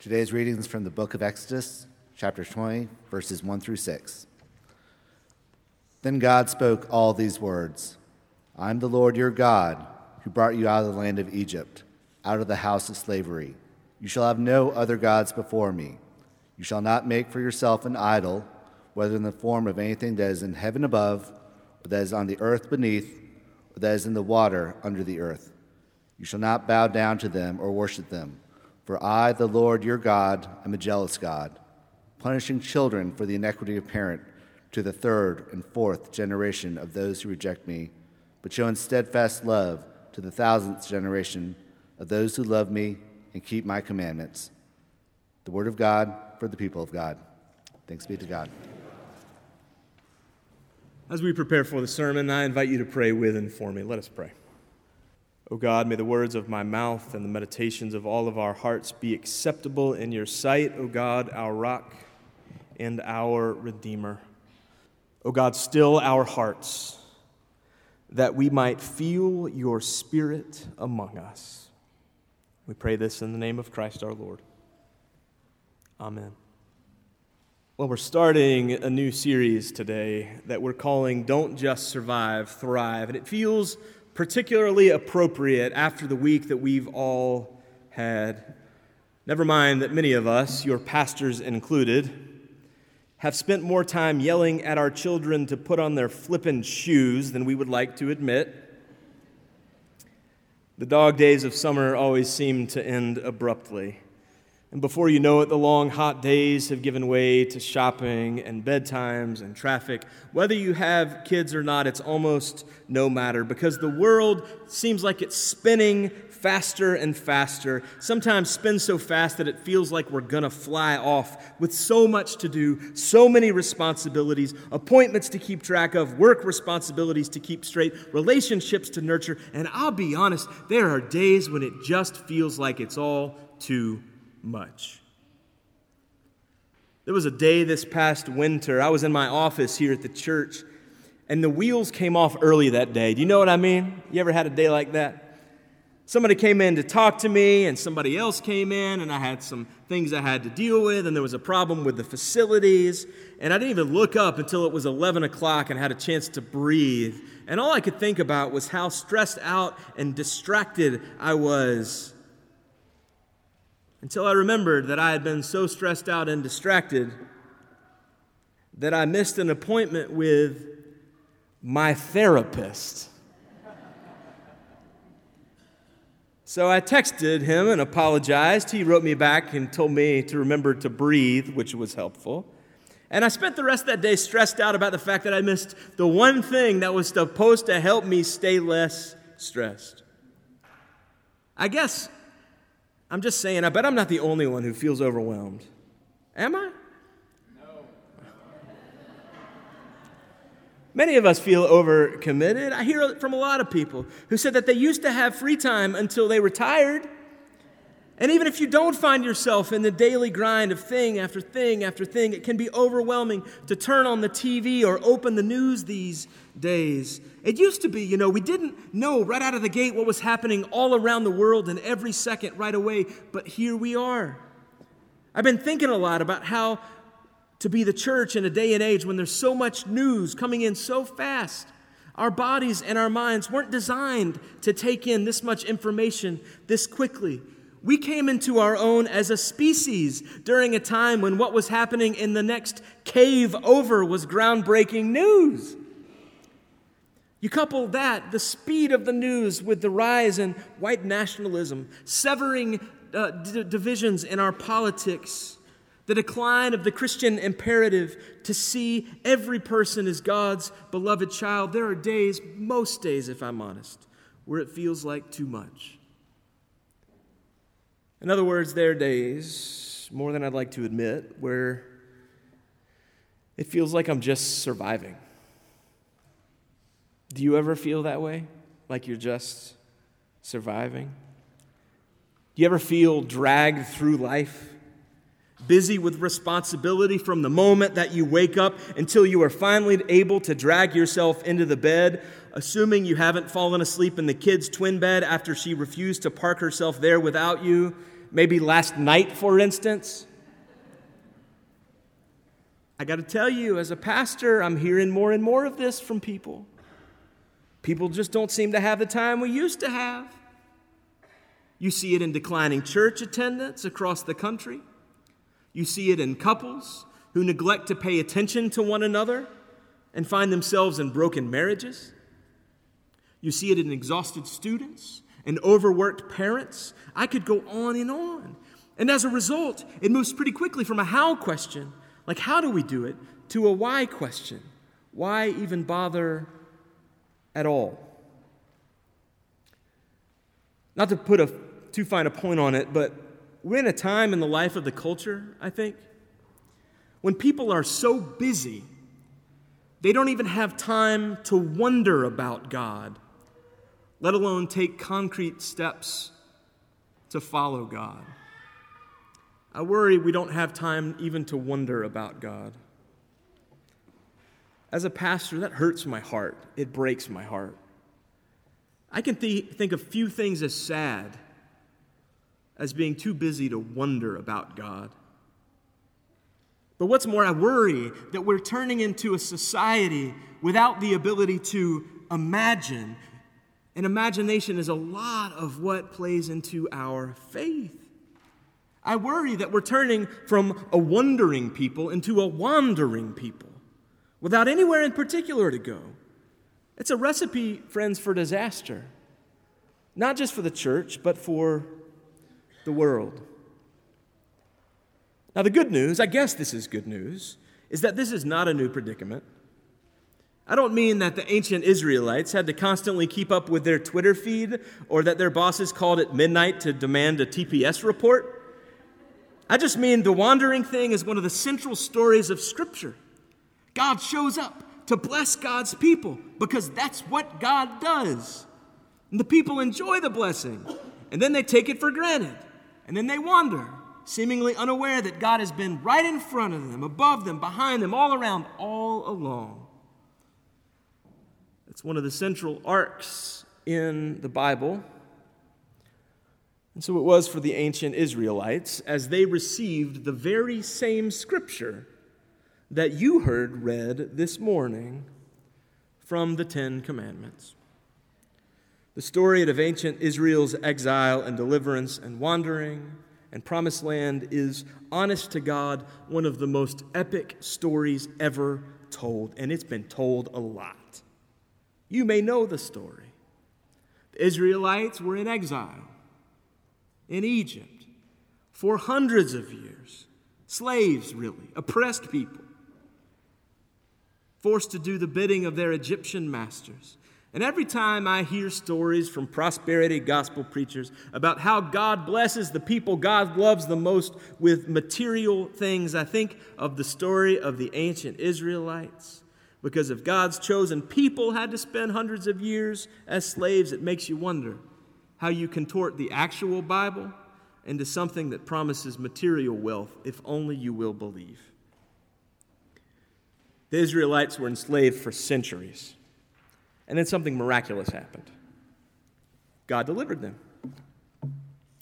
Today's readings from the book of Exodus, chapter 20, verses 1 through 6. Then God spoke all these words I am the Lord your God, who brought you out of the land of Egypt, out of the house of slavery. You shall have no other gods before me. You shall not make for yourself an idol, whether in the form of anything that is in heaven above, or that is on the earth beneath, or that is in the water under the earth. You shall not bow down to them or worship them. For I, the Lord your God, am a jealous God, punishing children for the iniquity of parent to the third and fourth generation of those who reject me, but showing steadfast love to the thousandth generation of those who love me and keep my commandments. The word of God for the people of God. Thanks be to God. As we prepare for the sermon, I invite you to pray with and for me. Let us pray. O God, may the words of my mouth and the meditations of all of our hearts be acceptable in your sight, O God, our rock and our Redeemer. O God, still our hearts, that we might feel your Spirit among us. We pray this in the name of Christ our Lord. Amen. Well, we're starting a new series today that we're calling Don't Just Survive, Thrive. And it feels particularly appropriate after the week that we've all had. Never mind that many of us, your pastors included, have spent more time yelling at our children to put on their flippin' shoes than we would like to admit. The dog days of summer always seem to end abruptly. And before you know it, the long, hot days have given way to shopping and bedtimes and traffic. Whether you have kids or not, it's almost no matter because the world seems like it's spinning faster and faster. Sometimes spins so fast that it feels like we're going to fly off with so much to do, so many responsibilities, appointments to keep track of, work responsibilities to keep straight, relationships to nurture. And I'll be honest, there are days when it just feels like it's all too much. There was a day this past winter, I was in my office here at the church, and the wheels came off early that day. Do you know what I mean? You ever had a day like that? Somebody came in to talk to me, and somebody else came in, and I had some things I had to deal with, and there was a problem with the facilities. And I didn't even look up until it was 11 o'clock and had a chance to breathe. And all I could think about was how stressed out and distracted I was until I remembered that I had been so stressed out and distracted that I missed an appointment with my therapist. So I texted him and apologized. He wrote me back and told me to remember to breathe, which was helpful. And I spent the rest of that day stressed out about the fact that I missed the one thing that was supposed to help me stay less stressed. I guess I'm just saying, I bet I'm not the only one who feels overwhelmed. Am I? No. Many of us feel overcommitted. I hear from a lot of people who said that they used to have free time until they retired. And even if you don't find yourself in the daily grind of thing after thing after thing, it can be overwhelming to turn on the TV or open the news these days. It used to be, you know, we didn't know right out of the gate what was happening all around the world and every second right away, but here we are. I've been thinking a lot about how to be the church in a day and age when there's so much news coming in so fast. Our bodies and our minds weren't designed to take in this much information this quickly. We came into our own as a species during a time when what was happening in the next cave over was groundbreaking news. You couple that, the speed of the news, with the rise in white nationalism, severing uh, d- divisions in our politics, the decline of the Christian imperative to see every person as God's beloved child. There are days, most days, if I'm honest, where it feels like too much. In other words, there are days, more than I'd like to admit, where it feels like I'm just surviving. Do you ever feel that way? Like you're just surviving? Do you ever feel dragged through life? Busy with responsibility from the moment that you wake up until you are finally able to drag yourself into the bed, assuming you haven't fallen asleep in the kid's twin bed after she refused to park herself there without you maybe last night, for instance. I got to tell you, as a pastor, I'm hearing more and more of this from people. People just don't seem to have the time we used to have. You see it in declining church attendance across the country. You see it in couples who neglect to pay attention to one another and find themselves in broken marriages. You see it in exhausted students and overworked parents. I could go on and on. And as a result, it moves pretty quickly from a how question, like how do we do it, to a why question. Why even bother at all? Not to put a too fine a point on it, but we're in a time in the life of the culture, I think, when people are so busy, they don't even have time to wonder about God, let alone take concrete steps to follow God. I worry we don't have time even to wonder about God. As a pastor, that hurts my heart. It breaks my heart. I can th- think of few things as sad as being too busy to wonder about God. But what's more, I worry that we're turning into a society without the ability to imagine. And imagination is a lot of what plays into our faith. I worry that we're turning from a wondering people into a wandering people without anywhere in particular to go. It's a recipe, friends, for disaster. Not just for the church, but for the world. Now, the good news, I guess this is good news, is that this is not a new predicament. I don't mean that the ancient Israelites had to constantly keep up with their Twitter feed or that their bosses called at midnight to demand a TPS report. I just mean the wandering thing is one of the central stories of Scripture. God shows up to bless God's people because that's what God does. And the people enjoy the blessing, and then they take it for granted, and then they wander, seemingly unaware that God has been right in front of them, above them, behind them, all around, all along. It's one of the central arcs in the Bible. And so it was for the ancient Israelites as they received the very same scripture that you heard read this morning from the Ten Commandments. The story of ancient Israel's exile and deliverance and wandering and promised land is, honest to God, one of the most epic stories ever told, and it's been told a lot. You may know the story. The Israelites were in exile in Egypt for hundreds of years, slaves, really, oppressed people, forced to do the bidding of their Egyptian masters. And every time I hear stories from prosperity gospel preachers about how God blesses the people God loves the most with material things, I think of the story of the ancient Israelites. Because if God's chosen people had to spend hundreds of years as slaves, it makes you wonder how you contort the actual Bible into something that promises material wealth, if only you will believe. The Israelites were enslaved for centuries. And then something miraculous happened. God delivered them.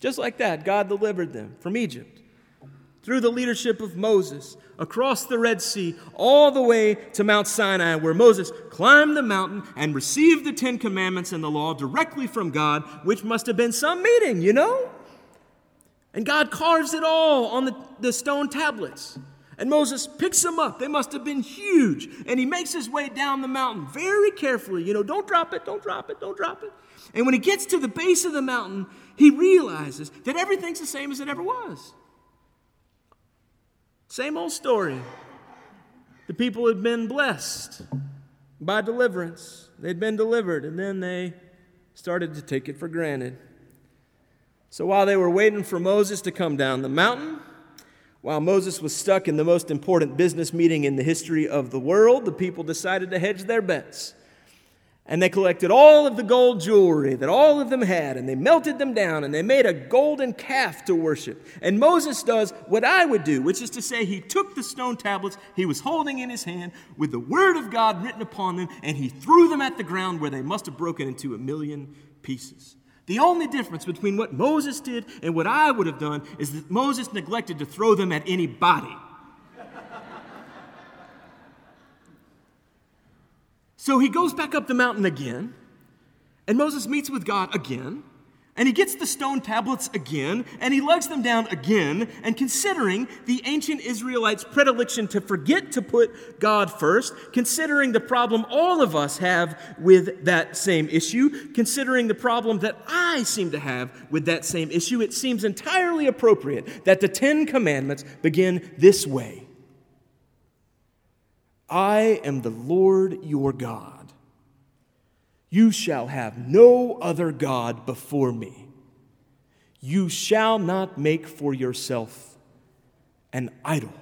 Just like that, God delivered them from Egypt through the leadership of Moses across the Red Sea, all the way to Mount Sinai, where Moses climbed the mountain and received the Ten Commandments and the law directly from God, which must have been some meeting, you know? And God carves it all on the, the stone tablets. And Moses picks them up. They must have been huge. And he makes his way down the mountain very carefully. You know, don't drop it, don't drop it, don't drop it. And when he gets to the base of the mountain, he realizes that everything's the same as it ever was. Same old story. The people had been blessed by deliverance, they'd been delivered, and then they started to take it for granted. So while they were waiting for Moses to come down the mountain, while Moses was stuck in the most important business meeting in the history of the world, the people decided to hedge their bets. And they collected all of the gold jewelry that all of them had, and they melted them down, and they made a golden calf to worship. And Moses does what I would do, which is to say, he took the stone tablets he was holding in his hand with the word of God written upon them, and he threw them at the ground where they must have broken into a million pieces. The only difference between what Moses did and what I would have done is that Moses neglected to throw them at anybody. so he goes back up the mountain again, and Moses meets with God again. And he gets the stone tablets again, and he lugs them down again. And considering the ancient Israelites' predilection to forget to put God first, considering the problem all of us have with that same issue, considering the problem that I seem to have with that same issue, it seems entirely appropriate that the Ten Commandments begin this way I am the Lord your God. You shall have no other God before me. You shall not make for yourself an idol.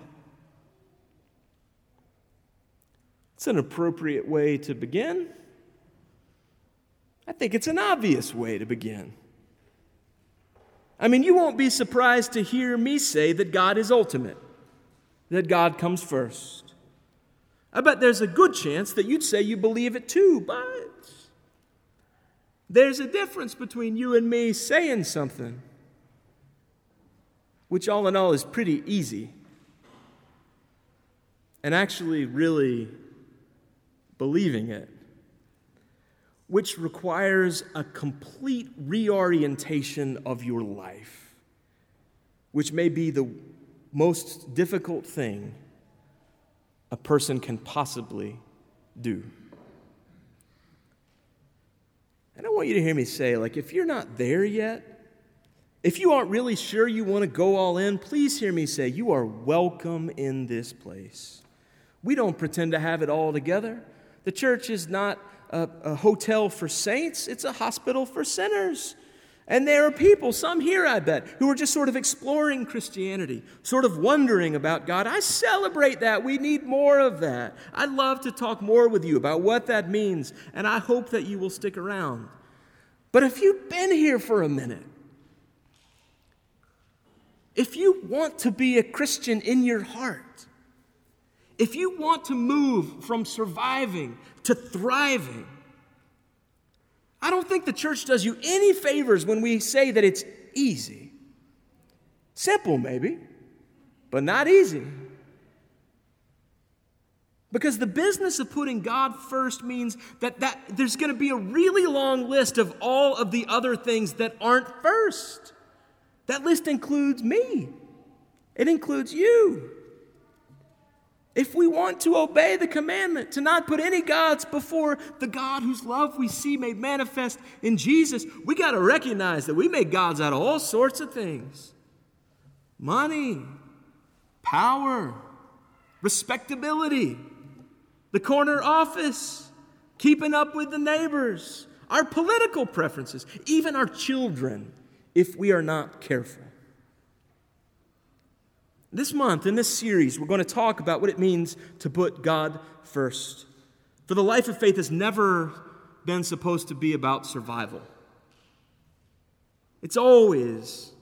It's an appropriate way to begin. I think it's an obvious way to begin. I mean, you won't be surprised to hear me say that God is ultimate, that God comes first. I bet there's a good chance that you'd say you believe it too, but there's a difference between you and me saying something, which all in all is pretty easy, and actually really believing it, which requires a complete reorientation of your life, which may be the most difficult thing a person can possibly do. And I want you to hear me say, like, if you're not there yet, if you aren't really sure you want to go all in, please hear me say, you are welcome in this place. We don't pretend to have it all together. The church is not a, a hotel for saints, it's a hospital for sinners. And there are people, some here, I bet, who are just sort of exploring Christianity, sort of wondering about God. I celebrate that. We need more of that. I'd love to talk more with you about what that means, and I hope that you will stick around. But if you've been here for a minute, if you want to be a Christian in your heart, if you want to move from surviving to thriving, I don't think the church does you any favors when we say that it's easy. Simple, maybe, but not easy. Because the business of putting God first means that, that there's going to be a really long list of all of the other things that aren't first. That list includes me, it includes you. If we want to obey the commandment to not put any gods before the God whose love we see made manifest in Jesus, we got to recognize that we make gods out of all sorts of things money, power, respectability, the corner office, keeping up with the neighbors, our political preferences, even our children, if we are not careful. This month, in this series, we're going to talk about what it means to put God first. For the life of faith has never been supposed to be about survival. It's always,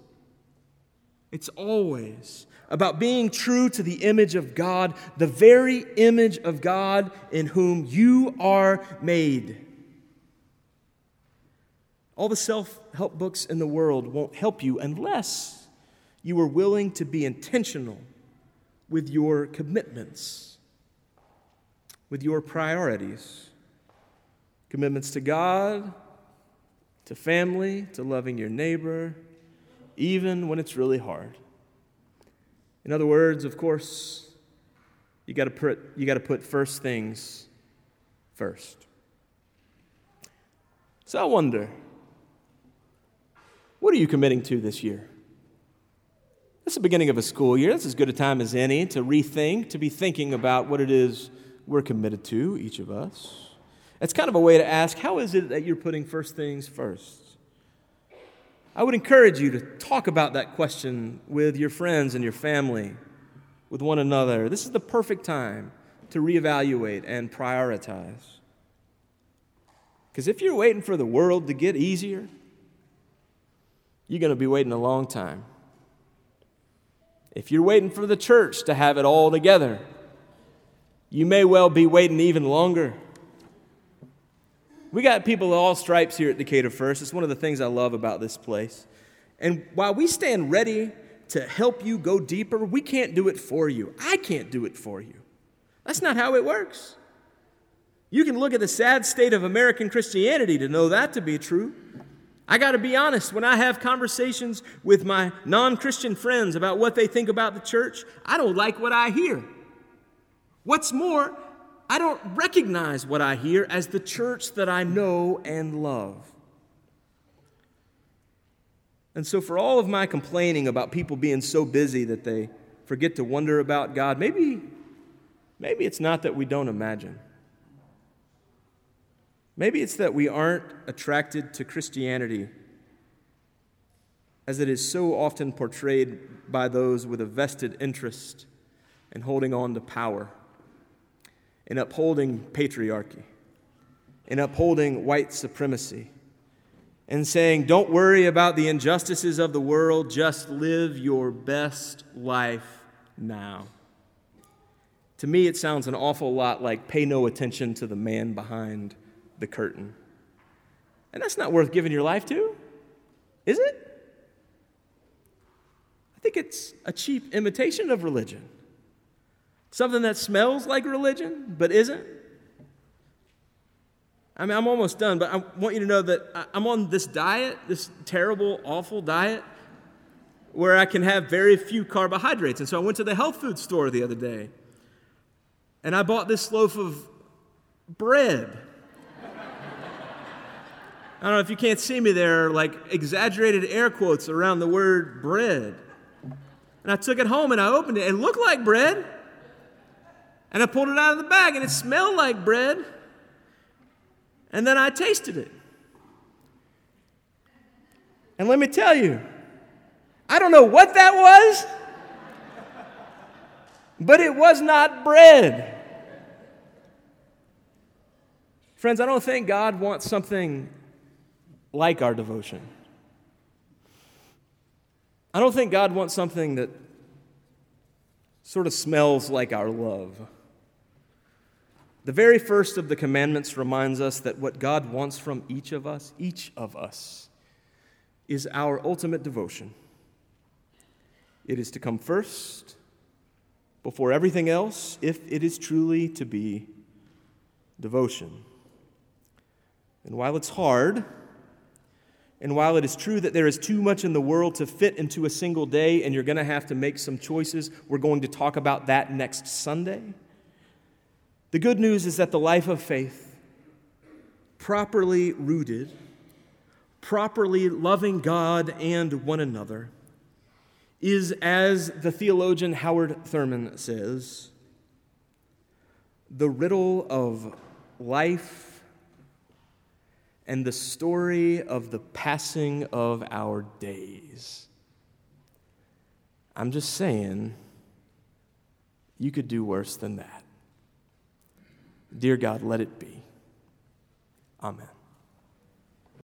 it's always about being true to the image of God, the very image of God in whom you are made. All the self help books in the world won't help you unless you are willing to be intentional with your commitments, with your priorities. Commitments to God, to family, to loving your neighbor, even when it's really hard. In other words, of course, you got to put you got to put first things first. So I wonder, what are you committing to this year? It's the beginning of a school year. That's as good a time as any to rethink, to be thinking about what it is we're committed to, each of us. It's kind of a way to ask how is it that you're putting first things first? I would encourage you to talk about that question with your friends and your family, with one another. This is the perfect time to reevaluate and prioritize. Because if you're waiting for the world to get easier, you're going to be waiting a long time. If you're waiting for the church to have it all together, you may well be waiting even longer. We got people of all stripes here at Decatur First. It's one of the things I love about this place. And while we stand ready to help you go deeper, we can't do it for you. I can't do it for you. That's not how it works. You can look at the sad state of American Christianity to know that to be true. I got to be honest, when I have conversations with my non Christian friends about what they think about the church, I don't like what I hear. What's more, I don't recognize what I hear as the church that I know and love. And so, for all of my complaining about people being so busy that they forget to wonder about God, maybe, maybe it's not that we don't imagine. Maybe it's that we aren't attracted to Christianity as it is so often portrayed by those with a vested interest in holding on to power, in upholding patriarchy, in upholding white supremacy and saying, Don't worry about the injustices of the world, just live your best life now. To me, it sounds an awful lot like pay no attention to the man behind the curtain. And that's not worth giving your life to, is it? I think it's a cheap imitation of religion. Something that smells like religion, but isn't. I mean, I'm almost done, but I want you to know that I'm on this diet, this terrible, awful diet, where I can have very few carbohydrates. And so I went to the health food store the other day, and I bought this loaf of bread. I don't know if you can't see me there, like exaggerated air quotes around the word bread. And I took it home and I opened it. It looked like bread. And I pulled it out of the bag and it smelled like bread. And then I tasted it. And let me tell you, I don't know what that was, but it was not bread. Friends, I don't think God wants something like our devotion. I don't think God wants something that sort of smells like our love. The very first of the commandments reminds us that what God wants from each of us, each of us, is our ultimate devotion. It is to come first before everything else if it is truly to be devotion. And while it's hard, and while it is true that there is too much in the world to fit into a single day and you're going to have to make some choices, we're going to talk about that next Sunday. The good news is that the life of faith, properly rooted, properly loving God and one another, is, as the theologian Howard Thurman says, the riddle of life and the story of the passing of our days. I'm just saying, you could do worse than that. Dear God, let it be. Amen.